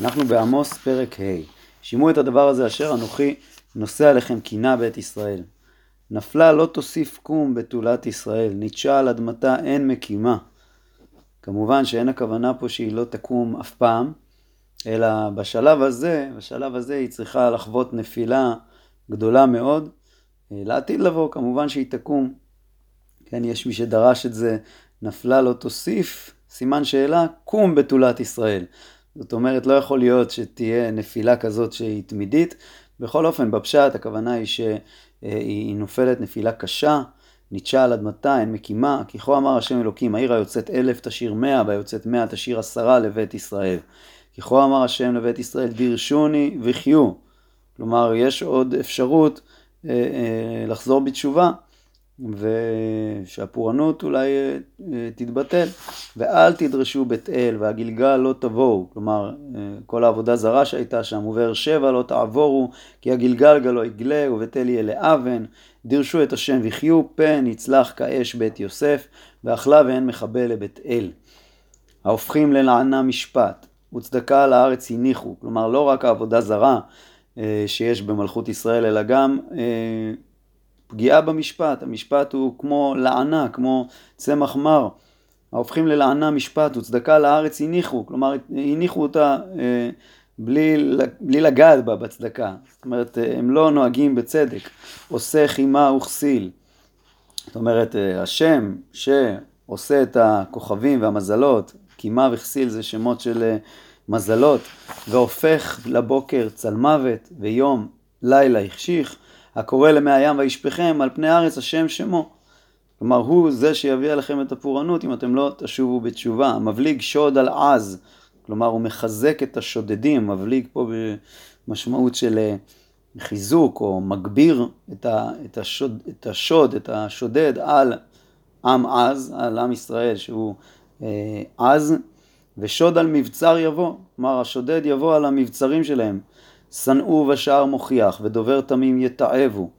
אנחנו בעמוס פרק ה' שמעו את הדבר הזה אשר אנוכי נושא עליכם קינה בית ישראל. נפלה לא תוסיף קום בתולת ישראל, ניטשה על אדמתה אין מקימה. כמובן שאין הכוונה פה שהיא לא תקום אף פעם, אלא בשלב הזה, בשלב הזה היא צריכה לחוות נפילה גדולה מאוד. לעתיד לבוא, כמובן שהיא תקום. כן, יש מי שדרש את זה, נפלה לא תוסיף, סימן שאלה, קום בתולת ישראל. זאת אומרת, לא יכול להיות שתהיה נפילה כזאת שהיא תמידית. בכל אופן, בפשט הכוונה היא שהיא נופלת נפילה קשה, ניטשה על אדמתה, אין מקימה, כי כה אמר השם אלוקים, העיר היוצאת אלף תשאיר מאה, והיוצאת מאה תשאיר עשרה לבית ישראל. כי כה אמר השם לבית ישראל, דירשוני וחיו. כלומר, יש עוד אפשרות אה, אה, לחזור בתשובה. ושהפורענות אולי אה, תתבטל, ואל תדרשו בית אל והגלגל לא תבואו, כלומר אה, כל העבודה זרה שהייתה שם, ובאר שבע לא תעבורו, כי הגלגל גלו יגלה ובית אל יהיה לאבן, דירשו את השם וחיו, פן יצלח כאש בית יוסף, ואכלה ואין מכבה לבית אל. ההופכים ללענה משפט, וצדקה על הארץ הניחו, כלומר לא רק העבודה זרה אה, שיש במלכות ישראל, אלא גם פגיעה במשפט, המשפט הוא כמו לענה, כמו צמח מר. ההופכים ללענה משפט וצדקה לארץ הניחו, כלומר הניחו אותה אה, בלי, בלי לגעת בה בצדקה, זאת אומרת אה, הם לא נוהגים בצדק, עושה חימה וכסיל, זאת אומרת אה, השם שעושה את הכוכבים והמזלות, קימה וכסיל זה שמות של מזלות, והופך לבוקר צלמוות ויום לילה החשיך, הקורא למי הים וישפכם על פני הארץ השם שמו. כלומר הוא זה שיביא עליכם את הפורענות אם אתם לא תשובו בתשובה. מבליג שוד על עז, כלומר הוא מחזק את השודדים, מבליג פה במשמעות של אה, חיזוק או מגביר את, השוד, את השוד, את השודד על עם עז, על עם ישראל שהוא אה, עז, ושוד על מבצר יבוא, כלומר השודד יבוא על המבצרים שלהם. שנאו בשער מוכיח ודובר תמים יתעבו.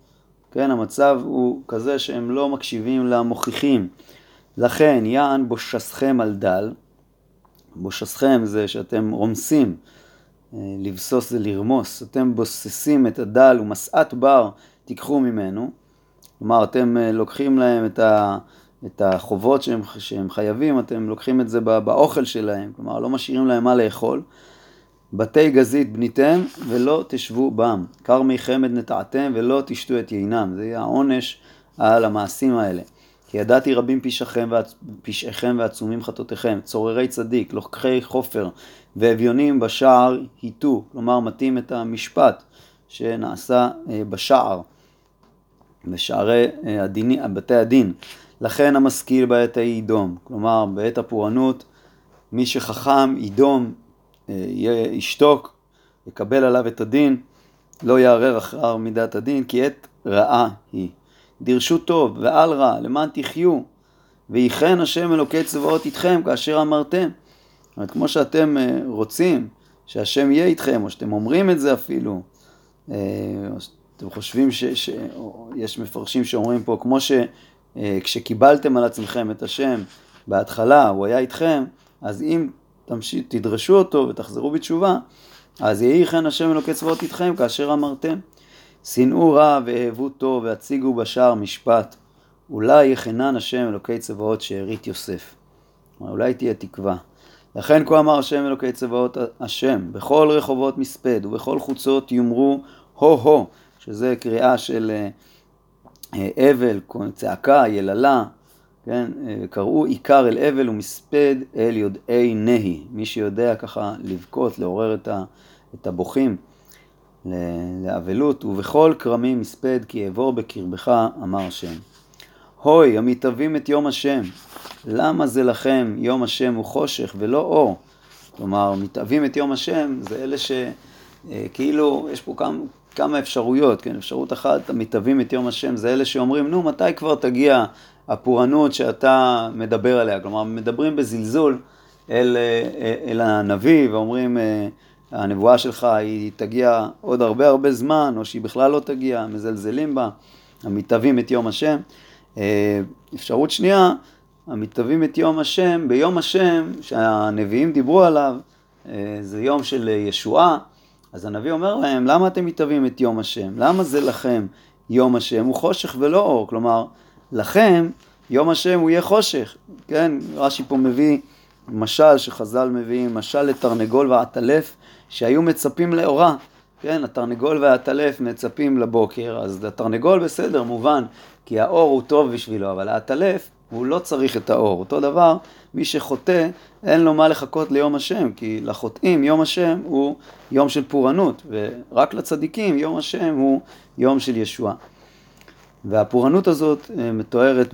כן, המצב הוא כזה שהם לא מקשיבים למוכיחים. לכן יען בושסכם על דל, בושסכם זה שאתם רומסים, אה, לבסוס זה לרמוס, אתם בוססים את הדל ומשאת בר תיקחו ממנו, כלומר אתם אה, לוקחים להם את, ה, את החובות שהם, שהם חייבים, אתם לוקחים את זה באוכל שלהם, כלומר לא משאירים להם מה לאכול, בתי גזית בניתם ולא תשבו בם, כרמי חמד נטעתם ולא תשתו את יינם, זה יהיה העונש על המעשים האלה. כי ידעתי רבים פשעכם, פשעיכם ועצומים חטאותיכם, צוררי צדיק, לוקחי חופר ואביונים בשער היטו, כלומר מתאים את המשפט שנעשה אה, בשער, בשערי אה, הדיני, בתי הדין. לכן המשכיל בעת ההיא ידום, כלומר בעת הפורענות מי שחכם ידום ישתוק, יקבל עליו את הדין, לא יערער אחר מידת הדין, כי עת רעה היא. דירשו טוב ועל רע, למען תחיו, ויחן השם אלוקי צבאות איתכם כאשר אמרתם. זאת אומרת, כמו שאתם אה, רוצים שהשם יהיה איתכם, או שאתם אומרים את זה אפילו, אה, או שאתם חושבים שיש מפרשים שאומרים פה, כמו שכשקיבלתם אה, על עצמכם את השם בהתחלה, הוא היה איתכם, אז אם תמשיך, תדרשו אותו ותחזרו בתשובה, אז יהי כן השם אלוקי צבאות איתכם כאשר אמרתם. שנאו רע ואהבו טוב והציגו בשער משפט. אולי יחנן השם אלוקי צבאות שארית יוסף. אולי תהיה תקווה. לכן כה אמר השם אלוקי צבאות השם, בכל רחובות מספד ובכל חוצות יאמרו הו-הו, שזה קריאה של אה, אה, אבל, צעקה, יללה, כן, אה, קראו עיקר אל אבל ומספד אל יודעי נהי. מי שיודע ככה לבכות, לעורר את, ה, את הבוכים לאבלות, ובכל כרמים מספד כי אעבור בקרבך, אמר השם. הוי, המתאבים את יום השם, למה זה לכם יום השם הוא חושך ולא אור? כלומר, מתאבים את יום השם זה אלה שכאילו, אה, יש פה כמה, כמה אפשרויות, כן? אפשרות אחת, המתאבים את יום השם זה אלה שאומרים, נו, מתי כבר תגיע הפורענות שאתה מדבר עליה. כלומר, מדברים בזלזול אל, אל הנביא ואומרים, אה, הנבואה שלך היא תגיע עוד הרבה הרבה זמן, או שהיא בכלל לא תגיע, מזלזלים בה, המתאבים את יום השם. אה, אפשרות שנייה, המתאבים את יום השם, ביום השם שהנביאים דיברו עליו, זה יום של ישועה, אז הנביא אומר להם, למה אתם מתאבים את יום השם? למה זה לכם יום השם? הוא חושך ולא אור. כלומר, לכם יום השם הוא יהיה חושך. כן, רש"י פה מביא משל שחז"ל מביאים, משל לתרנגול ועטלף שהיו מצפים לאורה. כן, התרנגול והעטלף מצפים לבוקר, אז התרנגול בסדר, מובן, כי האור הוא טוב בשבילו, אבל העטלף, הוא לא צריך את האור. אותו דבר, מי שחוטא, אין לו מה לחכות ליום השם, כי לחוטאים יום השם הוא יום של פורענות, ורק לצדיקים יום השם הוא יום של ישועה. והפורענות הזאת אה, מתוארת,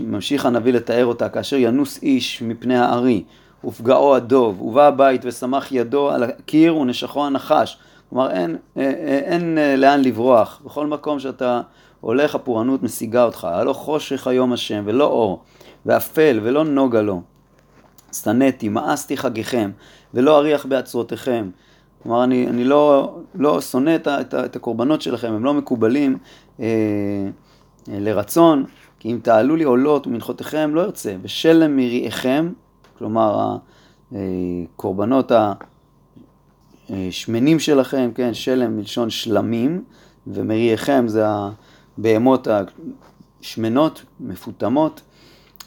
ממשיך הנביא לתאר אותה, כאשר ינוס איש מפני הארי, ופגעו הדוב, ובא הבית ושמח ידו על הקיר ונשכו הנחש. כלומר, אין, אה, אה, אין, אין לאן לברוח. בכל מקום שאתה הולך, הפורענות משיגה אותך. הלא חושך היום השם, ולא אור, ואפל, ולא נוגה לו. שנאתי, מאסתי חגיכם, ולא אריח בעצרותיכם. כלומר, אני, אני לא, לא שונא את, את, את הקורבנות שלכם, הם לא מקובלים אה, אה, לרצון, כי אם תעלו לי עולות ומנחותיכם לא ארצה. בשלם מריעיכם, כלומר, הקורבנות השמנים שלכם, כן, שלם מלשון שלמים, ומריעיכם זה הבהמות השמנות, מפותמות,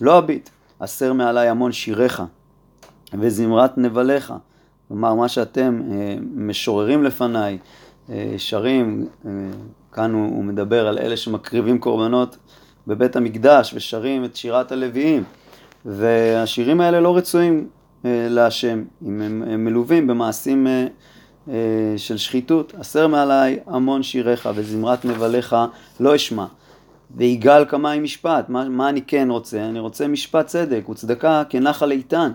לא אביט. אסר מעלי המון שיריך וזמרת נבליך. כלומר, מה שאתם אה, משוררים לפניי, אה, שרים, אה, כאן הוא, מדבר על אלה שמקריבים קורבנות בבית המקדש ושרים את שירת הלוויים. והשירים האלה לא רצויים להשם, אם הם, מלווים במעשים של שחיתות. הסר מעלי המון שיריך וזמרת נבליך לא אשמע. ויגאל כמים משפט, מה, מה אני כן רוצה? אני רוצה משפט צדק וצדקה כנחל איתן.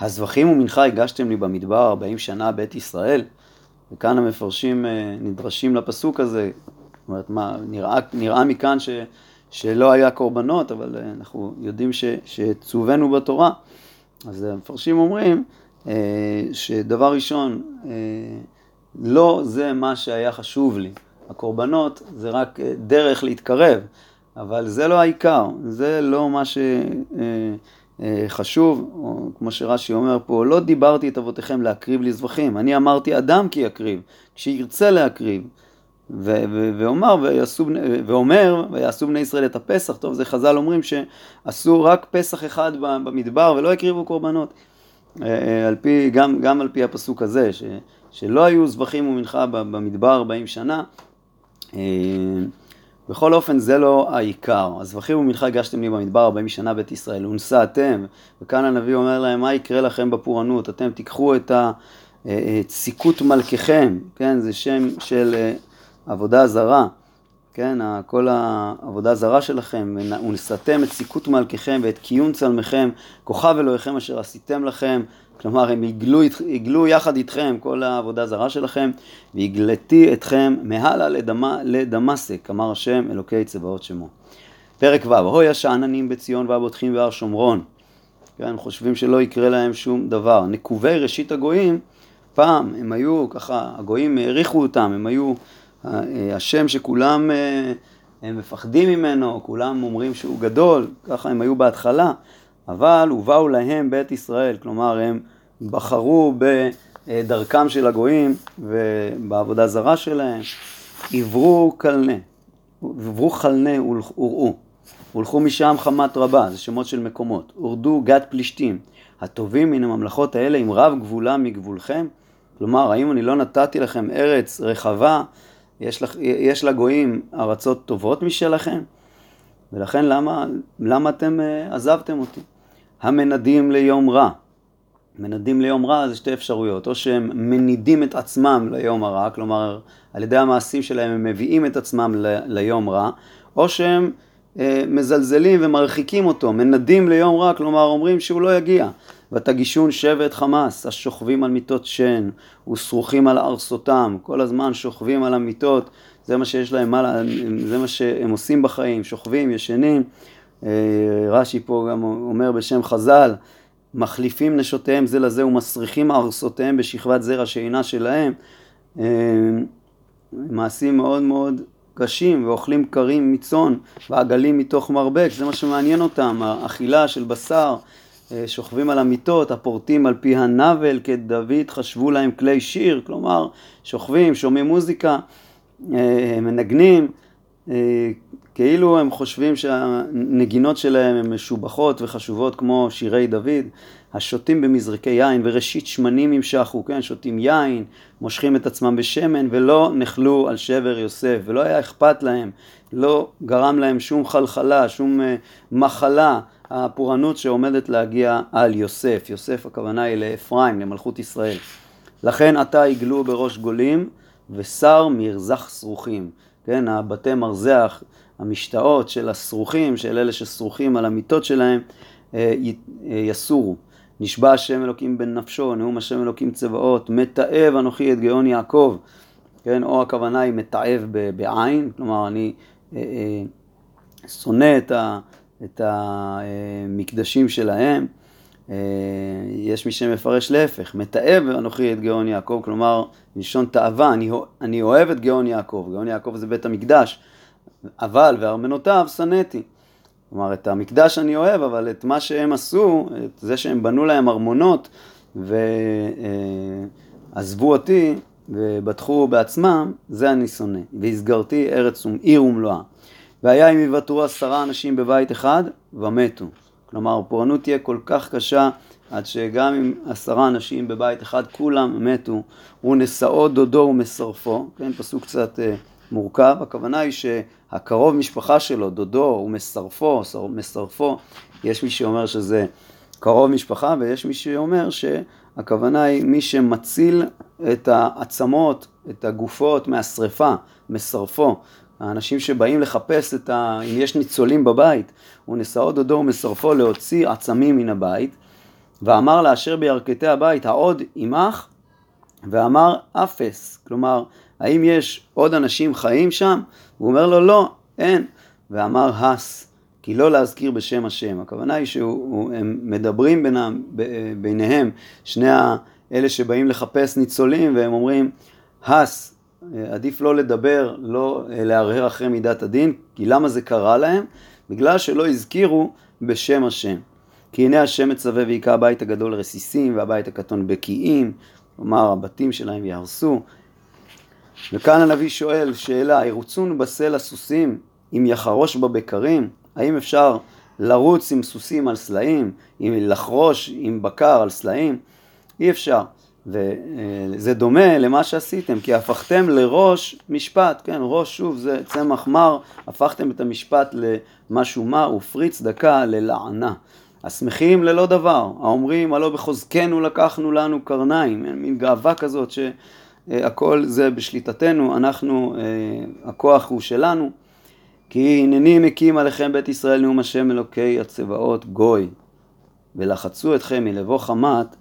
הזבחים ומנחה הגשתם לי במדבר ארבעים שנה בית ישראל. וכאן המפרשים אה, נדרשים לפסוק הזה. זאת אומרת, מה, נראה, נראה מכאן ש, שלא היה קורבנות, אבל אה, אנחנו יודעים ש, שצווינו בתורה. אז המפרשים אומרים אה, שדבר ראשון, לא זה מה שהיה חשוב לי. הקורבנות זה רק דרך להתקרב, אבל זה לא העיקר, זה לא מה ש... אה, חשוב, או כמו שרש"י אומר פה, לא דיברתי את אבותיכם להקריב לי זבחים, אני אמרתי אדם כי יקריב, כשירצה להקריב. ו- ו- ואומר, ויעשו, ואומר, ויעשו בני ישראל את הפסח, טוב, זה חז"ל אומרים שעשו רק פסח אחד במדבר ולא הקריבו קורבנות. אה, אה, על פי, גם, גם על פי הפסוק הזה, ש, שלא היו זבחים ומנחה במדבר 40 שנה. בכל אופן זה לא העיקר. הזבחים ומנחה הגשתם לי במדבר 40 שנה בית ישראל, ונשאתם, וכאן הנביא אומר להם, מה יקרה לכם בפורענות? אתם תיקחו את סיכות מלככם, כן, זה שם של אה, עבודה זרה, כן, כל העבודה זרה שלכם, ונשאתם את סיכות מלככם ואת קיום צלמכם, כוכב אלוהיכם אשר עשיתם לכם, כלומר, הם יגלו, יחד איתכם כל העבודה זרה שלכם, והגלתי אתכם מהלאה לדמה, לדמשק, אמר השם אלוקי צבאות שמו. פרק ו', הוי השאננים בציון והבוטחים בהר שומרון. כן, חושבים שלא יקרה להם שום דבר. נקובי ראשית הגויים, פעם הם היו ככה, הגויים העריכו אותם, הם היו אה, השם שכולם אה, הם מפחדים ממנו, כולם אומרים שהוא גדול, ככה הם היו בהתחלה. אבל ובאו להם בית ישראל, כלומר הם בחרו בדרכם של הגויים ובעבודה זרה שלהם, עברו קלנה, עברו חלנה וראו, הולכו משם חמת רבה, זה שמות של מקומות, הורדו גת פלישתים, הטובים מן הממלכות האלה עם רב גבולה מגבולכם? כלומר, האם אני לא נתתי לכם ארץ רחבה, יש, לך, יש לגויים ארצות טובות משלכם? ולכן למה, למה אתם uh, עזבתם אותי? המנדים ליום רע. מנדים ליום רע זה שתי אפשרויות, או שהם מנידים את עצמם ליום הרע, כלומר על ידי המעשים שלהם הם מביאים את עצמם ל, ליום רע, או שהם אה, מזלזלים ומרחיקים אותו, מנדים ליום רע, כלומר אומרים שהוא לא יגיע. ותגישון שבט חמאס, השוכבים על מיטות שן, ושרוכים על ארסותם, כל הזמן שוכבים על המיטות, זה מה שיש להם, זה מה שהם עושים בחיים, שוכבים, ישנים. אה, רש"י פה גם אומר בשם חז"ל, מחליפים נשותיהם זה לזה ומסריחים ארסותיהם בשכבת זרע שאינה שלהם. אה, מעשים מאוד מאוד קשים ואוכלים קרים מצאן ועגלים מתוך מרבק, זה מה שמעניין אותם, האכילה של בשר אה, שוכבים על המיטות, הפורטים על פי הנבל, כדוד חשבו להם כלי שיר, כלומר, שוכבים, שומעים מוזיקה, מנגנים, כאילו הם חושבים שהנגינות שלהם הן משובחות וחשובות כמו שירי דוד, השותים במזרקי יין וראשית שמנים ימשכו, כן, שותים יין, מושכים את עצמם בשמן ולא נחלו על שבר יוסף ולא היה אכפת להם, לא גרם להם שום חלחלה, שום מחלה, הפורענות שעומדת להגיע על יוסף, יוסף הכוונה היא לאפרים, למלכות ישראל. לכן עתה יגלו בראש גולים ושר מרזח שרוכים, כן, הבתי מרזח, המשתאות של השרוכים, של אלה ששרוכים על המיטות שלהם, אה, אה, יסורו. נשבע השם אלוקים בן נפשו, נאום השם אלוקים צבאות, מתעב אנוכי את גאון יעקב, כן, או הכוונה היא מתעב בעין, כלומר אני אה, שונא את ה... את המקדשים שלהם. אה, יש מי שמפרש להפך, מתעב אנוכי את גאון יעקב, כלומר, מלשון תאווה, אני, אני אוהב את גאון יעקב, גאון יעקב זה בית המקדש, אבל וארמנותיו שנאתי. כלומר, את המקדש אני אוהב, אבל את מה שהם עשו, את זה שהם בנו להם ארמונות ועזבו אותי ובטחו בעצמם, זה אני שונא. והסגרתי ארץ עיר ומלואה. והיה אם יוותרו עשרה אנשים בבית אחד ומתו. כלומר, פורענות תהיה כל כך קשה עד שגם אם עשרה אנשים בבית אחד כולם מתו, הוא נשאו דודו ומסרפו, כן, פסוק קצת אה, מורכב, הכוונה היא שהקרוב משפחה שלו, דודו ומסרפו, מסרפו, יש מי שאומר שזה קרוב משפחה ויש מי שאומר שהכוונה היא מי שמציל את העצמות, את הגופות מהשרפה, מסרפו. האנשים שבאים לחפש את ה... אם יש ניצולים בבית, הוא נשאו דודו ומשרפו להוציא עצמים מן הבית, ואמר לאשר בירכתי הבית, העוד עמך? ואמר אפס, כלומר, האם יש עוד אנשים חיים שם? הוא אומר לו, לא, אין. ואמר הס, כי לא להזכיר בשם השם. הכוונה היא שהם מדברים בינם, ביניהם, שני אלה שבאים לחפש ניצולים, והם אומרים, הס, עדיף לא לדבר, לא אה, להרהר אחרי מידת הדין, כי למה זה קרה להם? בגלל שלא הזכירו בשם השם. כי הנה השם מצווה ויכה הבית הגדול רסיסים והבית הקטון בקיאים, כלומר הבתים שלהם יהרסו. וכאן הנביא שואל שאלה, ירוצון בסלע סוסים אם יחרוש בבקרים? האם אפשר לרוץ עם סוסים על סלעים, אם לחרוש עם בקר על סלעים? אי אפשר. וזה דומה למה שעשיתם, כי הפכתם לראש משפט, כן, ראש שוב זה צמח מר, הפכתם את המשפט למשהו מר ופרי צדקה ללענה. השמחים ללא דבר, האומרים הלא בחוזקנו לקחנו לנו קרניים, מין גאווה כזאת שהכל זה בשליטתנו, אנחנו, הכוח הוא שלנו, כי הנני מקים עליכם בית ישראל נאום השם אלוקי הצבאות גוי, ולחצו אתכם מלבוא חמת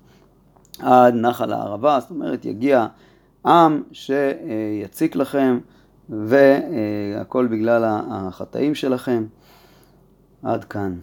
עד נחל הערבה, זאת אומרת יגיע עם שיציק לכם והכל בגלל החטאים שלכם. עד כאן.